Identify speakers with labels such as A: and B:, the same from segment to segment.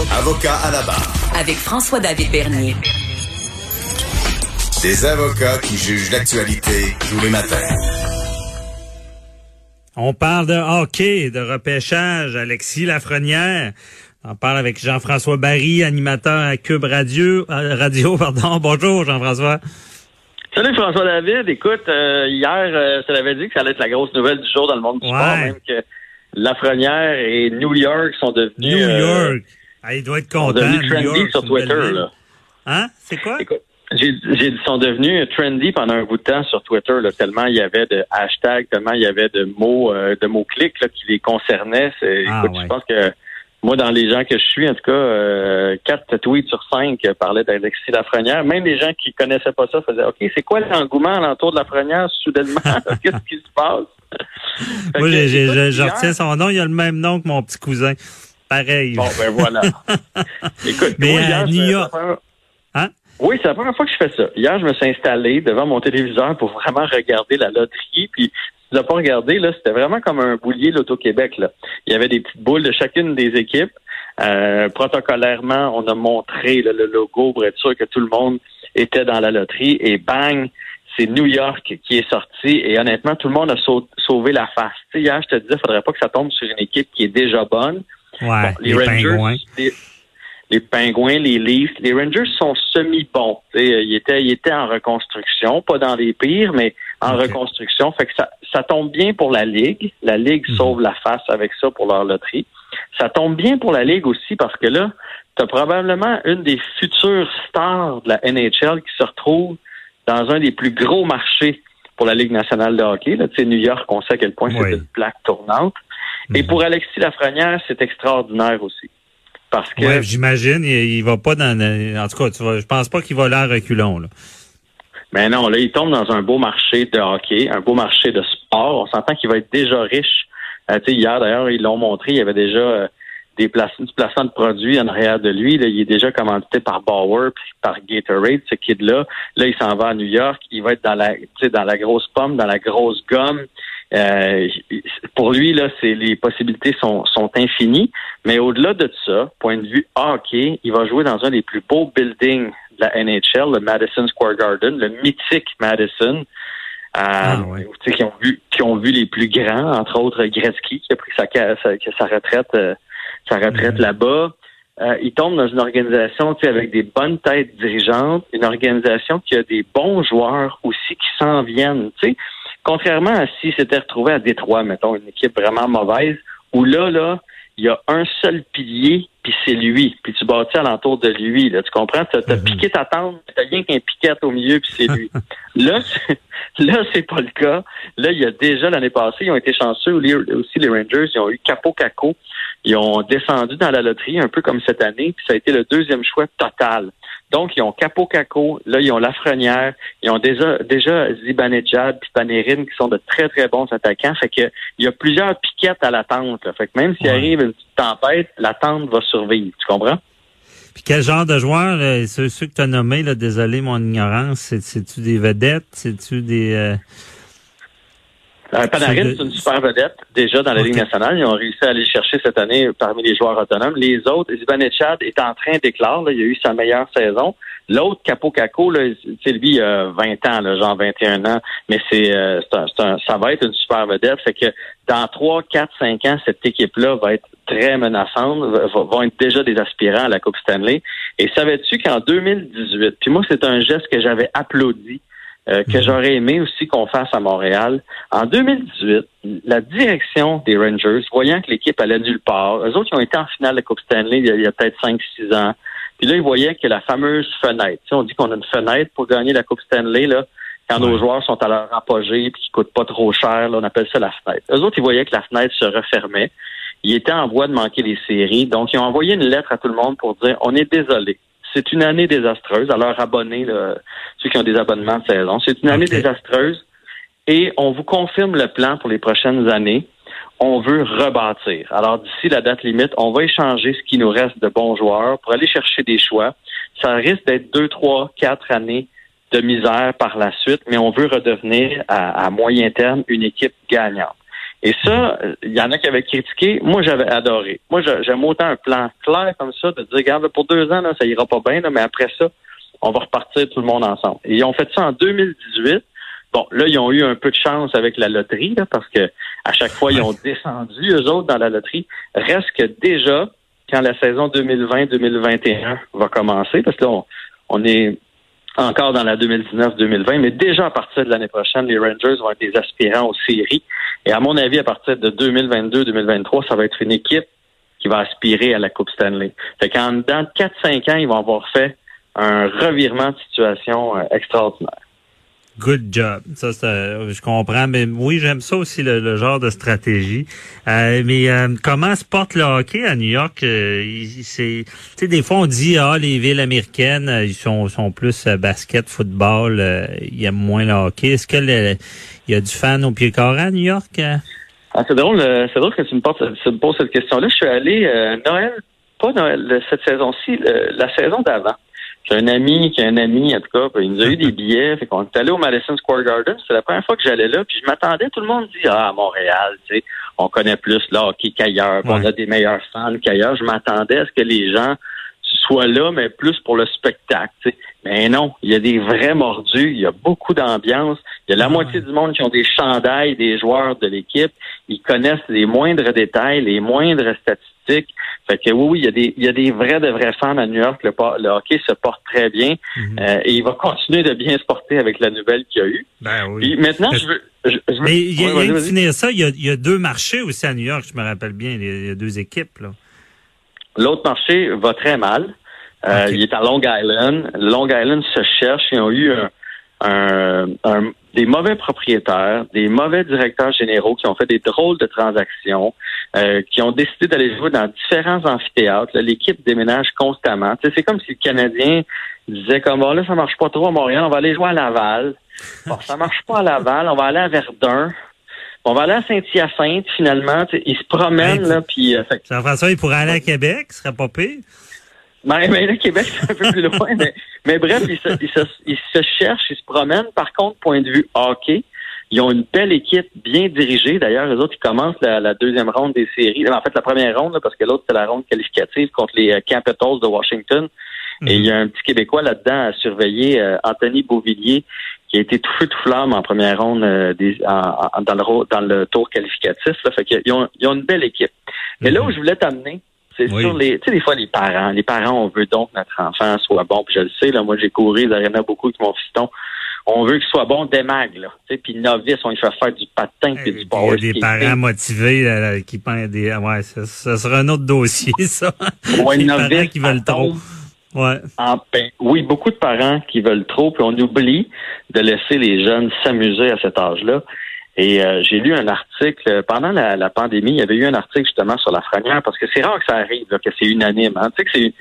A: Avocat à la barre.
B: Avec François-David Bernier.
A: Des avocats qui jugent l'actualité tous les matins.
C: On parle de hockey, de repêchage. Alexis Lafrenière. On parle avec Jean-François Barry, animateur à Cube Radio. euh, Radio pardon. Bonjour, Jean-François.
D: Salut François David. Écoute, euh, hier, euh, ça l'avait dit que ça allait être la grosse nouvelle du jour dans le monde du
C: Ouais.
D: sport, même que Lafrenière et New York sont devenus
C: New
D: euh,
C: York. Ah, il doit être
D: sont
C: content.
D: devenus
C: New
D: trendy
C: York,
D: sur Twitter. Là.
C: Hein? C'est quoi?
D: Écoute, ils sont devenus trendy pendant un bout de temps sur Twitter, là, tellement il y avait de hashtags, tellement il y avait de mots, euh, de mots clics là, qui les concernaient.
C: Ah,
D: écoute,
C: ouais.
D: je pense que moi, dans les gens que je suis, en tout cas, euh, quatre tweets sur cinq parlaient d'Alexis Lafrenière. Même les gens qui connaissaient pas ça faisaient OK, c'est quoi l'engouement alentour de Lafrenière soudainement? Qu'est-ce qui se passe?
C: Moi, je, retiens son nom. Il a le même nom que mon petit cousin. Pareil.
D: Bon, ben voilà. Écoute,
C: Mais
D: moi,
C: à
D: hier,
C: New York-
D: c'est la première-
C: Hein?
D: Oui, c'est la première fois que je fais ça. Hier, je me suis installé devant mon téléviseur pour vraiment regarder la loterie. Puis, si tu pas regardé, là, c'était vraiment comme un boulier l'Auto-Québec. Là. Il y avait des petites boules de chacune des équipes. Euh, protocolairement, on a montré là, le logo pour être sûr que tout le monde était dans la loterie. Et bang, c'est New York qui est sorti. Et honnêtement, tout le monde a sau- sauvé la face. Hier, je te disais, faudrait pas que ça tombe sur une équipe qui est déjà bonne.
C: Ouais,
D: Bon,
C: les, pingouins.
D: Les, les pingouins, les Leafs, les Rangers sont semi-bons. Ils étaient, ils étaient en reconstruction, pas dans les pires, mais en reconstruction. Fait que ça, ça tombe bien pour la Ligue. La Ligue
C: Mhm.
D: sauve la face avec ça pour leur loterie. Ça tombe bien pour la Ligue aussi parce que là, tu as probablement une des futures stars de la NHL qui se retrouve dans un des plus gros marchés pour la Ligue nationale de hockey. Là, tu sais, New York, on sait à quel point
C: Oui.
D: c'est une plaque tournante. Et pour Alexis Lafrenière, c'est extraordinaire aussi. Parce que
C: Ouais, j'imagine. Il, il va pas dans. En tout cas, tu vas, je pense pas qu'il va là à reculons. Là.
D: Mais non, là, il tombe dans un beau marché de hockey, un beau marché de sport. On s'entend qu'il va être déjà riche. Euh, hier, d'ailleurs, ils l'ont montré, il y avait déjà euh, des places, du placement de produits en arrière de lui. Là, il est déjà commandité par Bauer puis par Gatorade, ce kid-là. Là, il s'en va à New York. Il va être dans la, tu sais, dans la grosse pomme, dans la grosse gomme. Euh, pour lui, là, c'est les possibilités sont, sont infinies. Mais au-delà de ça, point de vue hockey, il va jouer dans un des plus beaux buildings de la NHL, le Madison Square Garden, le mythique Madison. Euh,
C: Ah, ouais.
D: tu sais, qui ont vu qui ont vu les plus grands, entre autres Gretzky, qui a pris sa, sa, sa retraite euh, sa retraite là-bas. Euh, il tombe dans une organisation tu sais, avec des bonnes têtes dirigeantes, une organisation qui a des bons joueurs aussi qui s'en viennent. Tu sais, contrairement à s'il s'était retrouvé à Détroit, mettons, une équipe vraiment mauvaise, où là, là, il y a un seul pilier, puis c'est lui. Puis tu bâtis alentour de lui. Là, tu comprends? Tu as,
C: Mhm.
D: piqué ta tente, t'as rien qu'un piquette au milieu, puis c'est lui. là, là, c'est pas le cas. Là, il y a déjà l'année passée, ils ont été chanceux aussi les Rangers, ils ont eu Capo Caco. Ils ont descendu dans la loterie, un peu comme cette année, puis ça a été le deuxième choix total. Donc, ils ont Capo Caco, là, ils ont Lafrenière, ils ont déjà, déjà Zibanejad puis Panarin qui sont de très, très bons attaquants. Fait que il y a plusieurs piquettes à l'attente. là. Fait que même s'il
C: Ouais.
D: arrive une petite tempête, l'attente va survivre. Tu comprends?
C: Puis quel genre de joueurs, là, ceux, ceux que tu as nommés, là, désolé mon ignorance, c'est- c'est-tu des vedettes? C'est-tu des. euh,
D: Euh, Panarin,
C: C'est
D: une super vedette déjà dans la. Ligue nationale. Ils ont réussi à aller chercher cette année parmi les joueurs autonomes. Les autres, Zibanejad est en train d'éclore. là. Il a eu sa meilleure saison. L'autre, Capo Caco, là, lui, il a 20 ans, là, genre 21 ans, mais c'est, euh, ça va être une super vedette. Fait que dans 3, 4, 5 ans, cette équipe-là va être très menaçante, vont être déjà des aspirants à la Coupe Stanley. Et savais-tu qu'en 2018, puis moi, c'est un geste que j'avais applaudi euh, que
C: Mhm.
D: j'aurais aimé aussi qu'on fasse à Montréal. En 2018, la direction des Rangers, voyant que l'équipe allait nulle part, eux autres, ils ont été en finale de la Coupe Stanley il y a, peut-être 5-6 ans. Puis là, ils voyaient que la fameuse fenêtre, on dit qu'on a une fenêtre pour gagner la Coupe Stanley, là, quand
C: Ouais.
D: nos joueurs sont à leur apogée puis qui coûtent pas trop cher, là, on appelle ça la fenêtre. Eux autres, ils voyaient que la fenêtre se refermait. Ils étaient en voie de manquer les séries. Donc, ils ont envoyé une lettre à tout le monde pour dire on est désolé. C'est une année désastreuse à leurs abonnés, là, ceux qui ont des abonnements de saison. C'est une année désastreuse et on vous confirme le plan pour les prochaines années. On veut rebâtir. Alors, d'ici la date limite, on va échanger ce qui nous reste de bons joueurs pour aller chercher des choix. Ça risque d'être deux, trois, quatre années de misère par la suite, mais on veut redevenir à, à moyen terme une équipe gagnante. Et ça, il y en a qui avaient critiqué. Moi, j'avais adoré. Moi, j'aime autant un plan clair comme ça, de dire, regarde, pour deux ans, là, ça ira pas bien, mais après ça, on va repartir tout le monde ensemble. Et ils ont fait ça en 2018. Bon, là, ils ont eu un peu de chance avec la loterie, là, parce que à chaque fois, ils ont descendu, eux autres, dans la loterie. Reste que déjà, quand la saison 2020-2021 va commencer, parce que là, on, est encore dans la 2019-2020, mais déjà à partir de l'année prochaine, les Rangers vont être des aspirants aux séries. Et à mon avis, à partir de 2022-2023, ça va être une équipe qui va aspirer à la Coupe Stanley. Fait qu'en dans 4-5 ans, ils vont avoir fait un revirement de situation euh, extraordinaire.
C: Good job. Ça, je comprends. Mais oui, j'aime ça aussi, le, genre de stratégie. Euh, mais euh, comment se porte le hockey à New York? c'est, des fois, on dit, ah, les villes américaines, ils sont, sont plus basket, football, il y a moins le hockey. Est-ce que il y a du fan au pied carré à New York?
D: Ah, c'est drôle, c'est drôle que tu me, poses cette question-là. Je suis allé Noël, pas Noël, cette saison-ci, la saison d'avant. J'ai un ami qui a un ami, en tout cas, il nous a eu des billets. Fait qu'on est allé au Madison Square Garden. C'est la première fois que j'allais là. Puis je m'attendais, tout le monde dit Ah, à Montréal, tu sais, on connaît plus là hockey qu'ailleurs. On a des meilleurs fans qu'ailleurs. Je m'attendais à ce que les gens soient là, mais plus pour le spectacle. sais. Mais non, il y a des vrais mordus, il y a beaucoup d'ambiance. Il y a la moitié du monde qui ont des chandails des joueurs de l'équipe. Ils connaissent les moindres détails, les moindres statistiques. Fait que oui, oui, il y a des, il y a des vrais de vrais fans à New York. Le, le hockey se porte très bien mhm. euh, et il va continuer de bien se porter avec la nouvelle qu'il y a eu.
C: Ben oui.
D: maintenant, je veux,
C: Mais il y a, finir ça, il y, a, il y, a, deux marchés aussi à New York, je me rappelle bien. Il y a deux équipes. là.
D: L'autre marché va très mal. Euh, il est à Long Island. Long Island se cherche. Ils ont eu un, un, des mauvais propriétaires, des mauvais directeurs généraux qui ont fait des drôles de transactions, euh, qui ont décidé d'aller jouer dans différents amphithéâtres. L'équipe déménage constamment. c'est comme si le Canadien disait comme bon, là, ça marche pas trop à Montréal, on va aller jouer à Laval. Bon, ça marche pas à Laval, on va aller à Verdun. On va aller à Saint-Hyacinthe, finalement. Ils se promènent, là, puis... Euh,
C: Jean-François, il pourrait aller à Québec, ce serait pas pire.
D: Mais, mais le Québec, c'est un peu plus loin. Mais, mais bref, ils se, ils, se, ils se cherchent, ils se promènent. Par contre, point de vue hockey, ils ont une belle équipe bien dirigée. D'ailleurs, les autres, ils commencent la, deuxième ronde des séries. En fait, la première ronde, parce que l'autre, c'est la ronde qualificative contre les euh, Capitals de Washington. Et il y a un petit Québécois là-dedans à surveiller, euh, Anthony Beauvillier, qui a été tout feu tout flamme en première ronde euh, des, dans, le, dans le tour qualificatif. Là. Fait qu'ils ont, ils ont une belle équipe. Mais là où je voulais t'amener, c'est sur les, tu sais, des fois, les parents. Les parents, on veut donc que notre enfant soit bon. Puis je le sais, là, moi, j'ai couru les arénas beaucoup avec mon fiston. On veut qu'il soit bon des mags, là. Tu sais, puis novice, on lui fait faire du patin puis du power
C: Il y a des parents motivés qui pensent des... Ouais, ça, ça, sera un autre dossier, ça.
D: Ouais,
C: les parents qui veulent trop. Ouais.
D: ben, oui, beaucoup de parents qui veulent trop, puis on oublie de laisser les jeunes s'amuser à cet âge-là. Et euh, j'ai lu un article pendant la, pandémie, il y avait eu un article justement sur la franière parce que c'est rare que ça arrive, que c'est unanime. Hein. Tu sais que c'est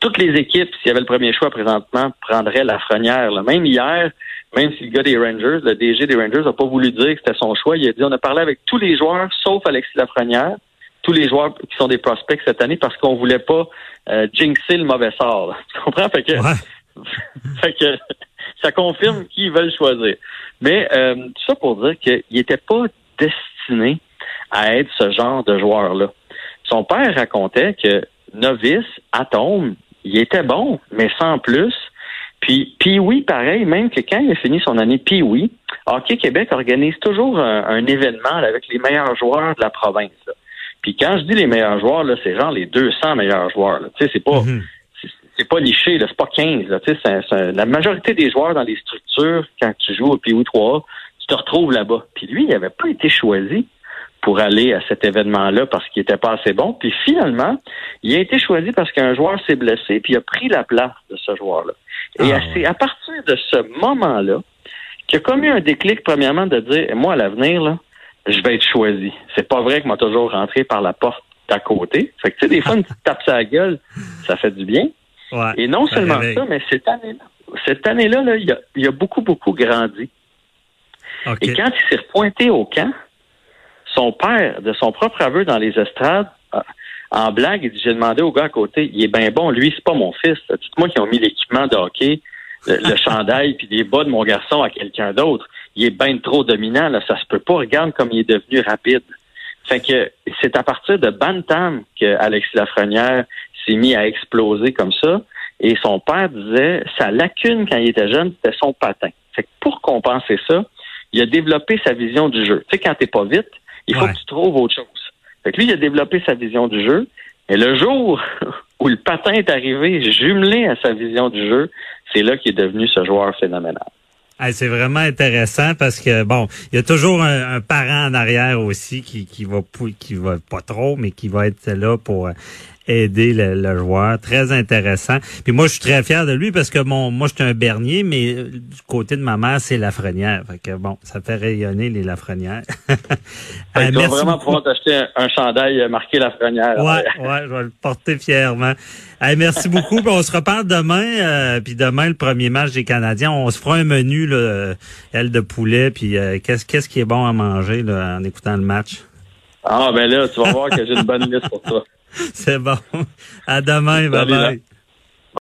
D: toutes les équipes, s'il y avait le premier choix présentement, prendraient la franière. Même hier, même si le gars des Rangers, le DG des Rangers, n'a pas voulu dire que c'était son choix, il a dit on a parlé avec tous les joueurs sauf Alexis Lafrenière, tous les joueurs qui sont des prospects cette année parce qu'on voulait pas euh, jinxer le mauvais sort. Tu comprends? Fait que, fait que ça confirme qui ils veulent choisir. Mais euh, tout ça pour dire qu'il n'était pas destiné à être ce genre de joueur-là. Son père racontait que novice, atome, il était bon, mais sans plus. Puis, puis oui, pareil, même que quand il a fini son année puis oui, Hockey Québec organise toujours un, événement avec les meilleurs joueurs de la province. Puis quand je dis les meilleurs joueurs, là, c'est genre les 200 meilleurs joueurs. Tu sais, c'est pas, mhm c'est pas niché, c'est pas 15. Là, la majorité des joueurs dans les structures, quand tu joues au PO 3 tu te retrouves là-bas. Puis lui, il n'avait pas été choisi pour aller à cet événement-là parce qu'il était pas assez bon. Puis finalement, il a été choisi parce qu'un joueur s'est blessé, puis il a pris la place de ce joueur-là. Et ah, c'est à partir de ce moment-là qu'il a commis un déclic, premièrement, de dire, moi, à l'avenir, là, je vais être choisi. C'est pas vrai que m'a toujours rentré par la porte d'à côté. Fait que, tu sais, des fois, une petite tape sur la gueule, ça fait du bien. Et non seulement ça, mais cette année-là, cette année-là, là, il, a, il a beaucoup, beaucoup grandi. Et quand il s'est repointé au camp, son père, de son propre aveu dans les estrades, en blague, il dit, j'ai demandé au gars à côté, il est bien bon, lui, c'est pas mon fils. Dites-moi qui ont mis l'équipement de hockey, le, chandail puis les bas de mon garçon à quelqu'un d'autre. Il est bien trop dominant, là, ça se peut pas. Regarde comme il est devenu rapide. Fait que c'est à partir de Bantam que Alexis Lafrenière s'est mis à exploser comme ça. Et son père disait, sa lacune quand il était jeune, c'était son patin. Fait que pour compenser ça, il a développé sa vision du jeu. Tu sais, quand t'es pas vite, il faut
C: Ouais.
D: que tu trouves autre chose. Fait que lui, il a développé sa vision du jeu. Et le jour où le patin est arrivé, jumelé à sa vision du jeu, c'est là qu'il est devenu ce joueur phénoménal.
C: C'est vraiment intéressant parce que bon, il y a toujours un, un parent en arrière aussi qui, qui va qui va pas trop, mais qui va être là pour euh, aider le, le joueur. Très intéressant. Puis moi, je suis très fier de lui parce que mon moi, je suis un bernier, mais euh, du côté de ma mère, c'est Lafrenière. Fait que bon, ça fait rayonner les Lafrenières. Euh,
D: tu vas vraiment pouvoir t'acheter un, un chandail marqué Lafrenière.
C: Ouais, ouais, je vais le porter fièrement. Hey, merci beaucoup. On se reparle demain. euh, puis demain, le premier match des Canadiens, on se fera un menu, là, euh, aile de poulet. Puis euh, qu'est-ce qu'est-ce qui est bon à manger là, en écoutant le match?
D: Ah, ben là, tu vas voir que j'ai une bonne liste pour toi.
C: C'est bon. À demain. Bye
D: Salut, là.
C: bye.